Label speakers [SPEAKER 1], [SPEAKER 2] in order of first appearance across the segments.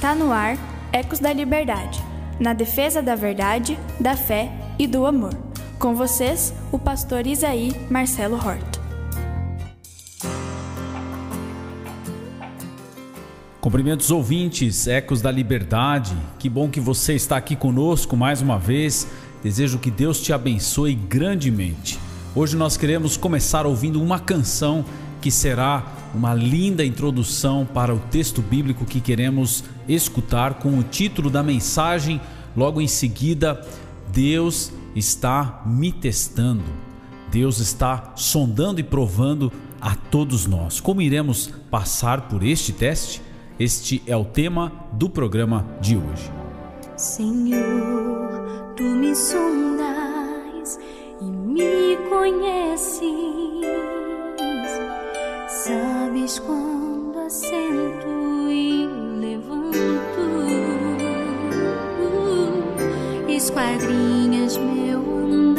[SPEAKER 1] Está no ar Ecos da Liberdade, na defesa da verdade, da fé e do amor. Com vocês, o pastor Isaí Marcelo Horta.
[SPEAKER 2] Cumprimentos ouvintes, Ecos da Liberdade. Que bom que você está aqui conosco mais uma vez. Desejo que Deus te abençoe grandemente. Hoje nós queremos começar ouvindo uma canção que será uma linda introdução para o texto bíblico que queremos escutar com o título da mensagem, logo em seguida, Deus está me testando. Deus está sondando e provando a todos nós. Como iremos passar por este teste? Este é o tema do programa de hoje.
[SPEAKER 3] Senhor, tu me sondas e me conheces Sabes quando assento e levanto, esquadrinhas meu andar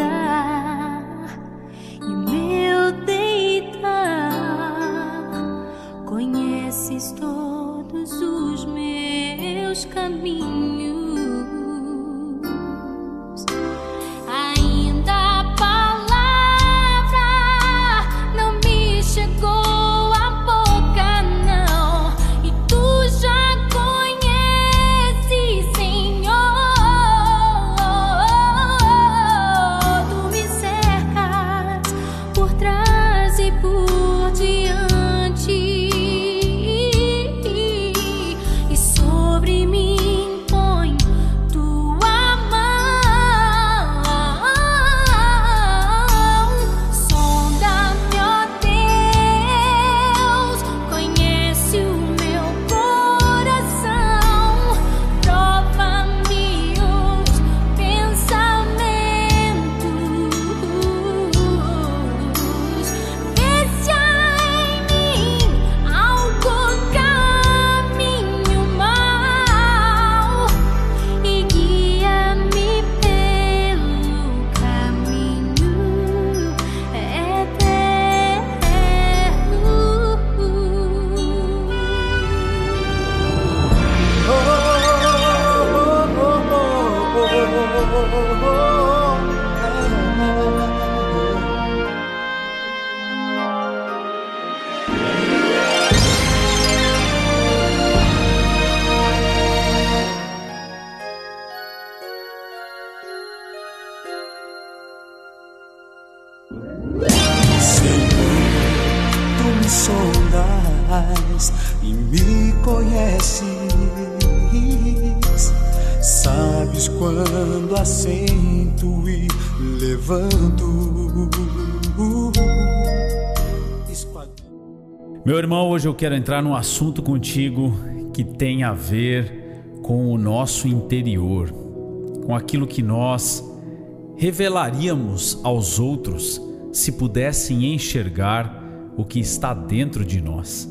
[SPEAKER 2] Meu irmão, hoje eu quero entrar num assunto contigo que tem a ver com o nosso interior, com aquilo que nós revelaríamos aos outros se pudessem enxergar o que está dentro de nós.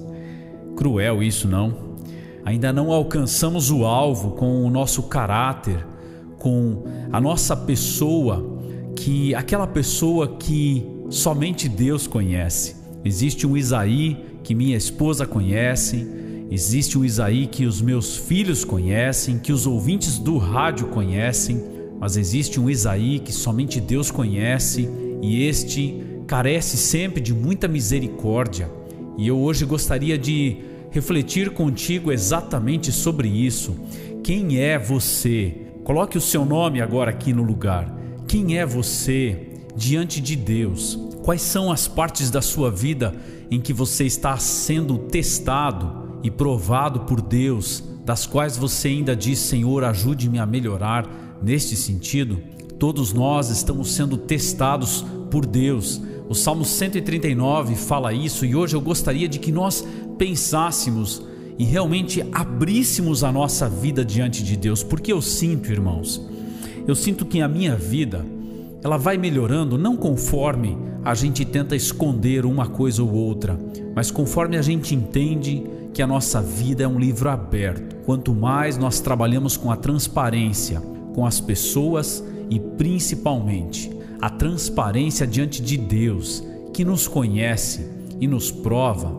[SPEAKER 2] Cruel isso, não? Ainda não alcançamos o alvo com o nosso caráter, com a nossa pessoa, que aquela pessoa que somente Deus conhece. Existe um Isaí que minha esposa conhece, existe um Isaí que os meus filhos conhecem, que os ouvintes do rádio conhecem, mas existe um Isaí que somente Deus conhece e este carece sempre de muita misericórdia. E eu hoje gostaria de refletir contigo exatamente sobre isso. Quem é você? Coloque o seu nome agora aqui no lugar. Quem é você diante de Deus? Quais são as partes da sua vida em que você está sendo testado e provado por Deus, das quais você ainda diz: Senhor, ajude-me a melhorar neste sentido? Todos nós estamos sendo testados por Deus. O Salmo 139 fala isso e hoje eu gostaria de que nós pensássemos e realmente abríssemos a nossa vida diante de Deus, porque eu sinto, irmãos, eu sinto que a minha vida ela vai melhorando não conforme a gente tenta esconder uma coisa ou outra, mas conforme a gente entende que a nossa vida é um livro aberto. Quanto mais nós trabalhamos com a transparência com as pessoas e principalmente a transparência diante de Deus, que nos conhece e nos prova,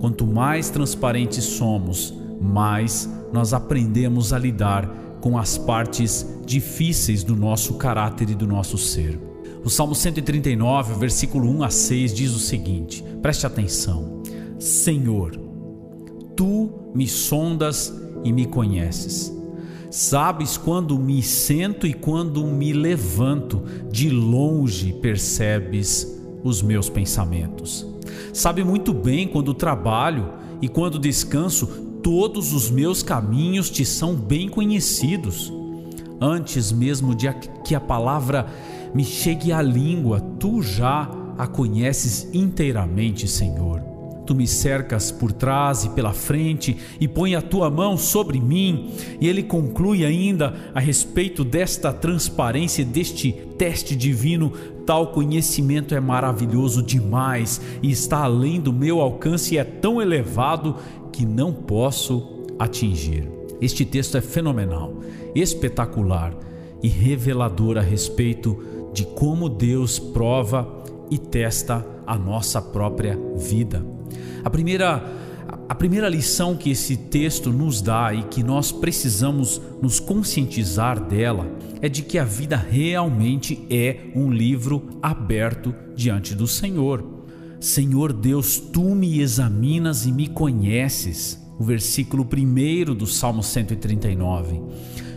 [SPEAKER 2] quanto mais transparentes somos, mais nós aprendemos a lidar com as partes difíceis do nosso caráter e do nosso ser. O Salmo 139, versículo 1 a 6 diz o seguinte: preste atenção. Senhor, tu me sondas e me conheces. Sabes quando me sento e quando me levanto, de longe percebes os meus pensamentos. Sabe muito bem quando trabalho e quando descanso, todos os meus caminhos te são bem conhecidos. Antes mesmo de que a palavra me chegue à língua, tu já a conheces inteiramente, Senhor. Tu me cercas por trás e pela frente e põe a tua mão sobre mim. E ele conclui ainda a respeito desta transparência, deste teste divino. Tal conhecimento é maravilhoso demais e está além do meu alcance e é tão elevado que não posso atingir. Este texto é fenomenal, espetacular e revelador a respeito de como Deus prova e testa a nossa própria vida. A primeira a primeira lição que esse texto nos dá e que nós precisamos nos conscientizar dela é de que a vida realmente é um livro aberto diante do Senhor. Senhor Deus, tu me examinas e me conheces. O versículo 1 do Salmo 139.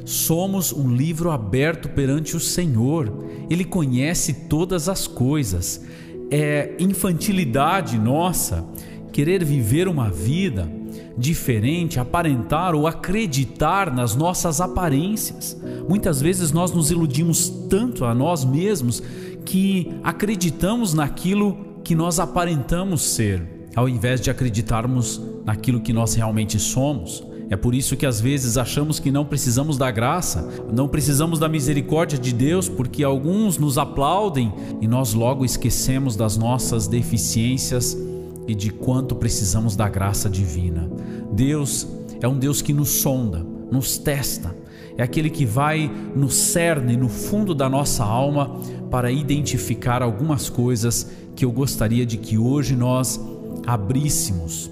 [SPEAKER 2] Somos um livro aberto perante o Senhor. Ele conhece todas as coisas. É infantilidade nossa querer viver uma vida diferente, aparentar ou acreditar nas nossas aparências. Muitas vezes nós nos iludimos tanto a nós mesmos que acreditamos naquilo que nós aparentamos ser, ao invés de acreditarmos naquilo que nós realmente somos. É por isso que às vezes achamos que não precisamos da graça, não precisamos da misericórdia de Deus, porque alguns nos aplaudem e nós logo esquecemos das nossas deficiências e de quanto precisamos da graça divina. Deus é um Deus que nos sonda, nos testa, é aquele que vai no cerne, no fundo da nossa alma, para identificar algumas coisas que eu gostaria de que hoje nós abríssemos,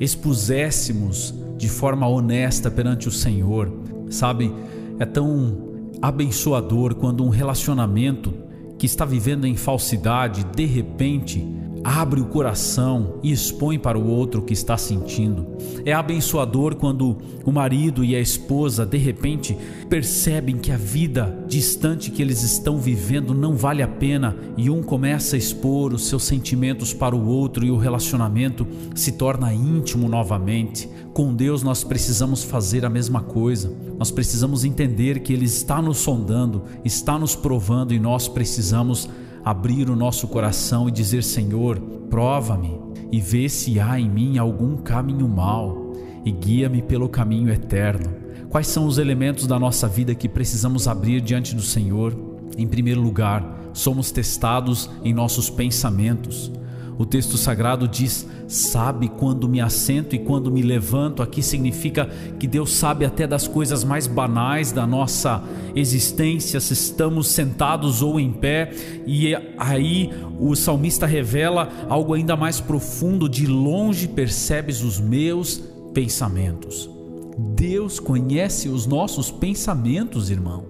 [SPEAKER 2] expuséssemos de forma honesta perante o Senhor. Sabe, é tão abençoador quando um relacionamento que está vivendo em falsidade, de repente, abre o coração e expõe para o outro o que está sentindo. É abençoador quando o marido e a esposa de repente percebem que a vida distante que eles estão vivendo não vale a pena e um começa a expor os seus sentimentos para o outro e o relacionamento se torna íntimo novamente. Com Deus nós precisamos fazer a mesma coisa. Nós precisamos entender que Ele está nos sondando, está nos provando e nós precisamos abrir o nosso coração e dizer: Senhor, prova-me e vê se há em mim algum caminho mau e guia-me pelo caminho eterno. Quais são os elementos da nossa vida que precisamos abrir diante do Senhor? Em primeiro lugar, somos testados em nossos pensamentos. O texto sagrado diz: sabe quando me assento e quando me levanto. Aqui significa que Deus sabe até das coisas mais banais da nossa existência, se estamos sentados ou em pé. E aí o salmista revela algo ainda mais profundo: de longe percebes os meus pensamentos. Deus conhece os nossos pensamentos, irmão.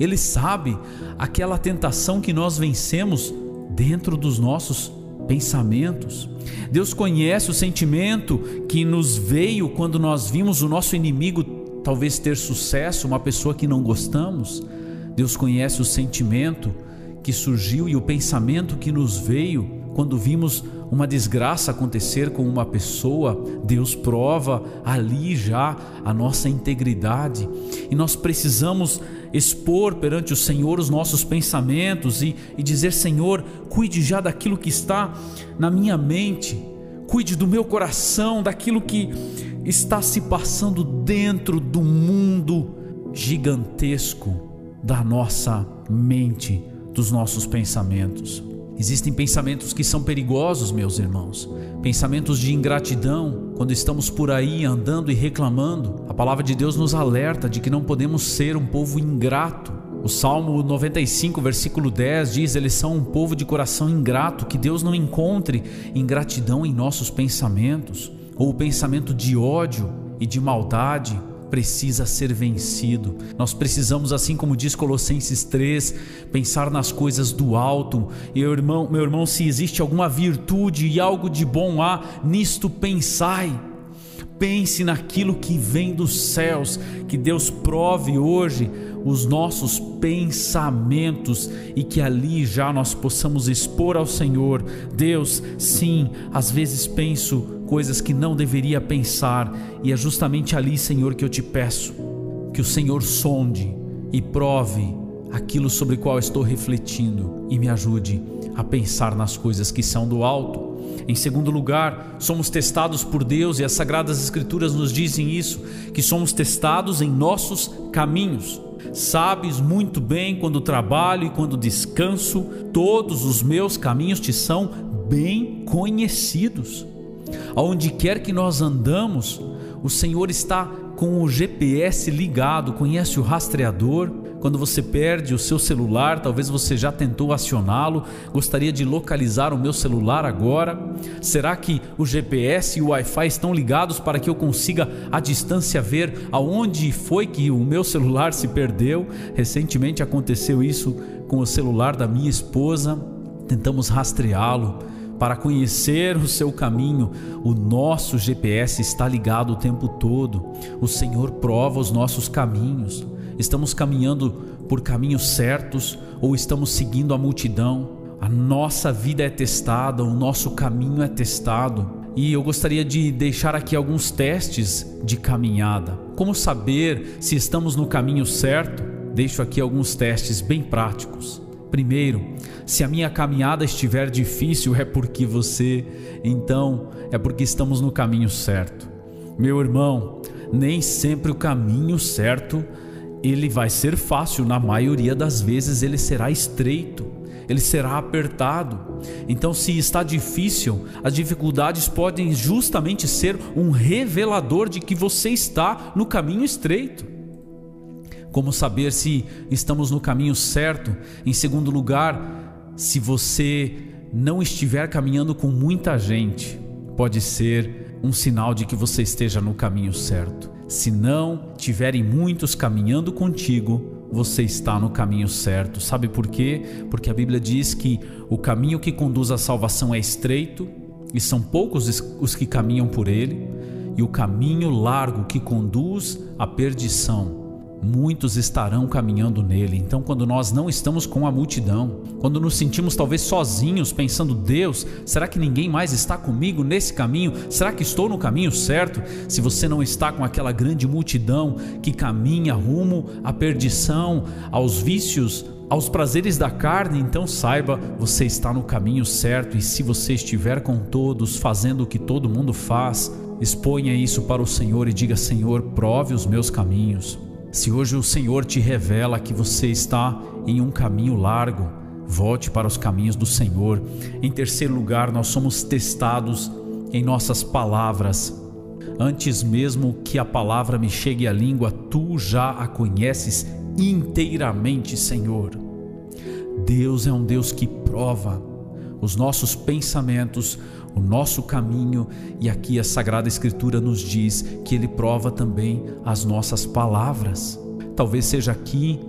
[SPEAKER 2] Ele sabe aquela tentação que nós vencemos dentro dos nossos pensamentos. Deus conhece o sentimento que nos veio quando nós vimos o nosso inimigo talvez ter sucesso, uma pessoa que não gostamos. Deus conhece o sentimento que surgiu e o pensamento que nos veio quando vimos uma desgraça acontecer com uma pessoa, Deus prova ali já a nossa integridade e nós precisamos expor perante o Senhor os nossos pensamentos e, e dizer: Senhor, cuide já daquilo que está na minha mente, cuide do meu coração, daquilo que está se passando dentro do mundo gigantesco da nossa mente, dos nossos pensamentos. Existem pensamentos que são perigosos, meus irmãos. Pensamentos de ingratidão, quando estamos por aí andando e reclamando. A palavra de Deus nos alerta de que não podemos ser um povo ingrato. O Salmo 95, versículo 10 diz: Eles são um povo de coração ingrato, que Deus não encontre ingratidão em nossos pensamentos, ou o pensamento de ódio e de maldade precisa ser vencido. Nós precisamos, assim como diz Colossenses 3, pensar nas coisas do alto. E meu irmão, meu irmão, se existe alguma virtude e algo de bom há, nisto pensai. Pense naquilo que vem dos céus, que Deus prove hoje os nossos pensamentos e que ali já nós possamos expor ao Senhor. Deus, sim, às vezes penso coisas que não deveria pensar, e é justamente ali, Senhor, que eu te peço que o Senhor sonde e prove aquilo sobre qual estou refletindo e me ajude a pensar nas coisas que são do alto. Em segundo lugar, somos testados por Deus e as Sagradas Escrituras nos dizem isso, que somos testados em nossos caminhos. Sabes muito bem quando trabalho e quando descanso, todos os meus caminhos te são bem conhecidos. Aonde quer que nós andamos, o Senhor está com o GPS ligado, conhece o rastreador. Quando você perde o seu celular, talvez você já tentou acioná-lo. Gostaria de localizar o meu celular agora. Será que o GPS e o Wi-Fi estão ligados para que eu consiga à distância ver aonde foi que o meu celular se perdeu? Recentemente aconteceu isso com o celular da minha esposa. Tentamos rastreá-lo para conhecer o seu caminho. O nosso GPS está ligado o tempo todo. O Senhor prova os nossos caminhos. Estamos caminhando por caminhos certos ou estamos seguindo a multidão? A nossa vida é testada, o nosso caminho é testado. E eu gostaria de deixar aqui alguns testes de caminhada. Como saber se estamos no caminho certo? Deixo aqui alguns testes bem práticos. Primeiro, se a minha caminhada estiver difícil, é porque você, então, é porque estamos no caminho certo. Meu irmão, nem sempre o caminho certo ele vai ser fácil, na maioria das vezes ele será estreito, ele será apertado. Então, se está difícil, as dificuldades podem justamente ser um revelador de que você está no caminho estreito. Como saber se estamos no caminho certo? Em segundo lugar, se você não estiver caminhando com muita gente, pode ser um sinal de que você esteja no caminho certo. Se não tiverem muitos caminhando contigo, você está no caminho certo. Sabe por quê? Porque a Bíblia diz que o caminho que conduz à salvação é estreito e são poucos os que caminham por ele, e o caminho largo que conduz à perdição muitos estarão caminhando nele. Então, quando nós não estamos com a multidão, quando nos sentimos talvez sozinhos, pensando: Deus, será que ninguém mais está comigo nesse caminho? Será que estou no caminho certo? Se você não está com aquela grande multidão que caminha rumo à perdição, aos vícios, aos prazeres da carne, então saiba, você está no caminho certo. E se você estiver com todos, fazendo o que todo mundo faz, exponha isso para o Senhor e diga: Senhor, prove os meus caminhos. Se hoje o Senhor te revela que você está em um caminho largo, volte para os caminhos do Senhor. Em terceiro lugar, nós somos testados em nossas palavras. Antes mesmo que a palavra me chegue à língua, tu já a conheces inteiramente, Senhor. Deus é um Deus que prova os nossos pensamentos, o nosso caminho, e aqui a Sagrada Escritura nos diz que Ele prova também as nossas palavras. Talvez seja aqui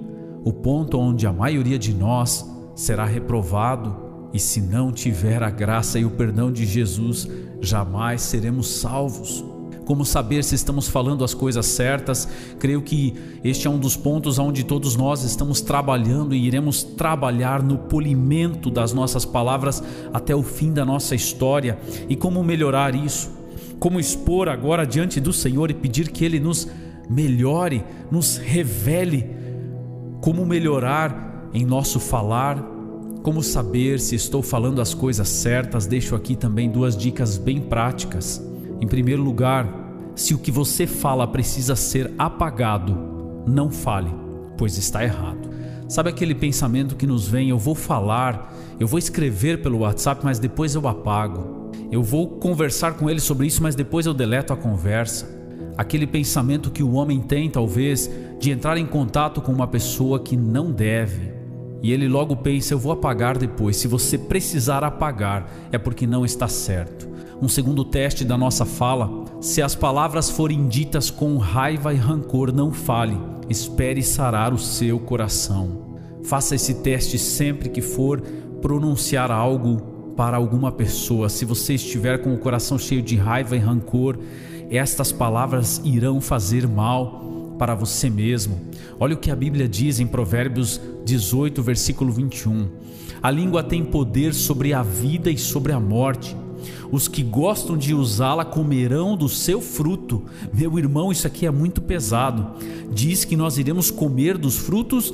[SPEAKER 2] o ponto onde a maioria de nós será reprovado, e se não tiver a graça e o perdão de Jesus, jamais seremos salvos como saber se estamos falando as coisas certas. Creio que este é um dos pontos onde todos nós estamos trabalhando e iremos trabalhar no polimento das nossas palavras até o fim da nossa história. E como melhorar isso? Como expor agora diante do Senhor e pedir que Ele nos melhore, nos revele como melhorar em nosso falar, como saber se estou falando as coisas certas. Deixo aqui também duas dicas bem práticas. Em primeiro lugar, se o que você fala precisa ser apagado, não fale, pois está errado. Sabe aquele pensamento que nos vem: eu vou falar, eu vou escrever pelo WhatsApp, mas depois eu apago. Eu vou conversar com ele sobre isso, mas depois eu deleto a conversa. Aquele pensamento que o homem tem, talvez, de entrar em contato com uma pessoa que não deve. E ele logo pensa: eu vou apagar depois. Se você precisar apagar, é porque não está certo. Um segundo teste da nossa fala Se as palavras forem ditas com raiva e rancor, não fale, espere sarar o seu coração. Faça esse teste sempre que for pronunciar algo para alguma pessoa. Se você estiver com o coração cheio de raiva e rancor, estas palavras irão fazer mal para você mesmo. Olha o que a Bíblia diz em Provérbios 18, versículo 21. A língua tem poder sobre a vida e sobre a morte. Os que gostam de usá-la comerão do seu fruto. Meu irmão, isso aqui é muito pesado. Diz que nós iremos comer dos frutos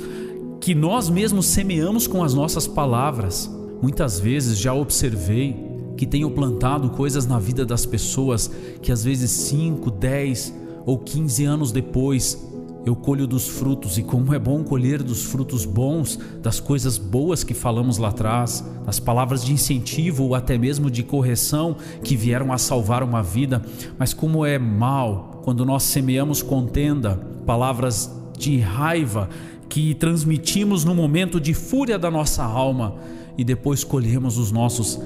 [SPEAKER 2] que nós mesmos semeamos com as nossas palavras. Muitas vezes já observei que tenho plantado coisas na vida das pessoas que às vezes 5, 10 ou 15 anos depois eu colho dos frutos, e como é bom colher dos frutos bons, das coisas boas que falamos lá atrás, das palavras de incentivo ou até mesmo de correção que vieram a salvar uma vida, mas como é mal quando nós semeamos contenda, palavras de raiva que transmitimos no momento de fúria da nossa alma. E depois colhemos os nossos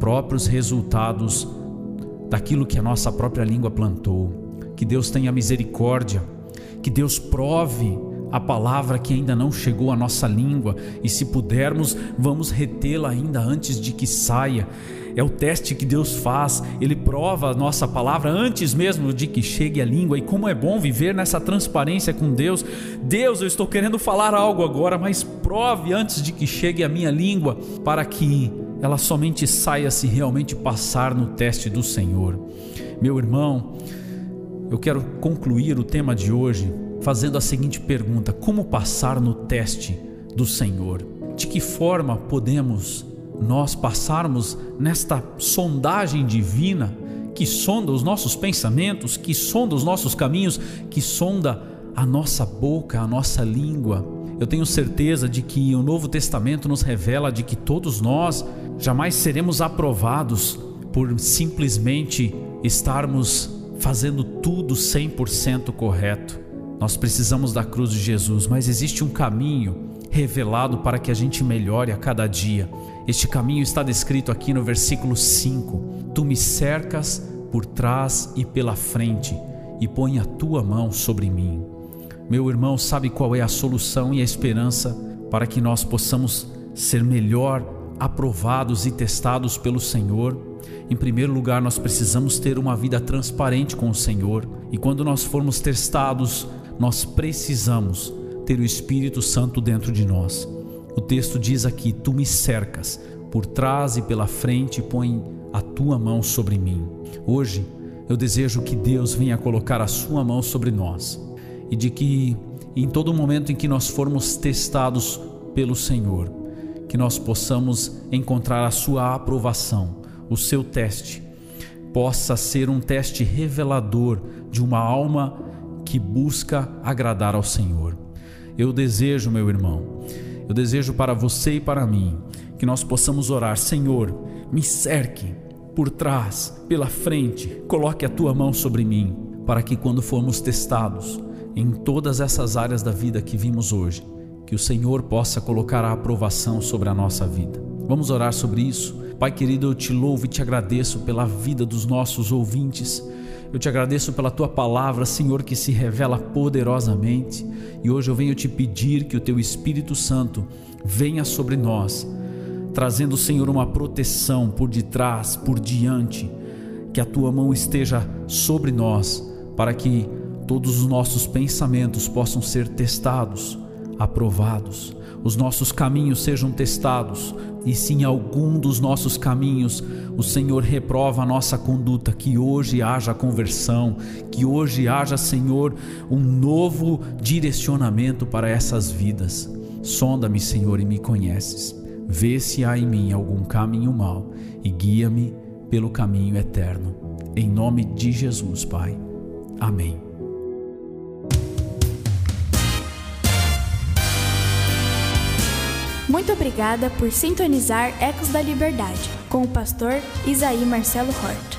[SPEAKER 2] próprios resultados daquilo que a nossa própria língua plantou. Que Deus tenha misericórdia que Deus prove a palavra que ainda não chegou à nossa língua e, se pudermos, vamos retê-la ainda antes de que saia. É o teste que Deus faz, Ele prova a nossa palavra antes mesmo de que chegue à língua. E como é bom viver nessa transparência com Deus. Deus, eu estou querendo falar algo agora, mas prove antes de que chegue à minha língua, para que ela somente saia se realmente passar no teste do Senhor. Meu irmão, eu quero concluir o tema de hoje fazendo a seguinte pergunta: como passar no teste do Senhor? De que forma podemos nós passarmos nesta sondagem divina que sonda os nossos pensamentos, que sonda os nossos caminhos, que sonda a nossa boca, a nossa língua? Eu tenho certeza de que o Novo Testamento nos revela de que todos nós jamais seremos aprovados por simplesmente estarmos fazendo tudo 100% correto. Nós precisamos da cruz de Jesus, mas existe um caminho revelado para que a gente melhore a cada dia. Este caminho está descrito aqui no versículo 5: Tu me cercas por trás e pela frente e põe a tua mão sobre mim. Meu irmão, sabe qual é a solução e a esperança para que nós possamos ser melhor aprovados e testados pelo Senhor? Em primeiro lugar, nós precisamos ter uma vida transparente com o Senhor, e quando nós formos testados, nós precisamos ter o Espírito Santo dentro de nós. O texto diz aqui: Tu me cercas por trás e pela frente, põe a tua mão sobre mim. Hoje, eu desejo que Deus venha colocar a sua mão sobre nós e de que em todo momento em que nós formos testados pelo Senhor, que nós possamos encontrar a sua aprovação o seu teste possa ser um teste revelador de uma alma que busca agradar ao Senhor. Eu desejo, meu irmão, eu desejo para você e para mim que nós possamos orar: Senhor, me cerque por trás, pela frente, coloque a tua mão sobre mim, para que quando formos testados em todas essas áreas da vida que vimos hoje, que o Senhor possa colocar a aprovação sobre a nossa vida. Vamos orar sobre isso. Pai querido, eu te louvo e te agradeço pela vida dos nossos ouvintes. Eu te agradeço pela tua palavra, Senhor, que se revela poderosamente. E hoje eu venho te pedir que o teu Espírito Santo venha sobre nós, trazendo, Senhor, uma proteção por detrás, por diante. Que a tua mão esteja sobre nós, para que todos os nossos pensamentos possam ser testados, aprovados, os nossos caminhos sejam testados, e se em algum dos nossos caminhos o Senhor reprova a nossa conduta, que hoje haja conversão, que hoje haja, Senhor, um novo direcionamento para essas vidas. Sonda-me, Senhor, e me conheces. Vê se há em mim algum caminho mau e guia-me pelo caminho eterno. Em nome de Jesus, Pai. Amém.
[SPEAKER 1] Muito obrigada por sintonizar Ecos da Liberdade com o pastor Isaí Marcelo Hort.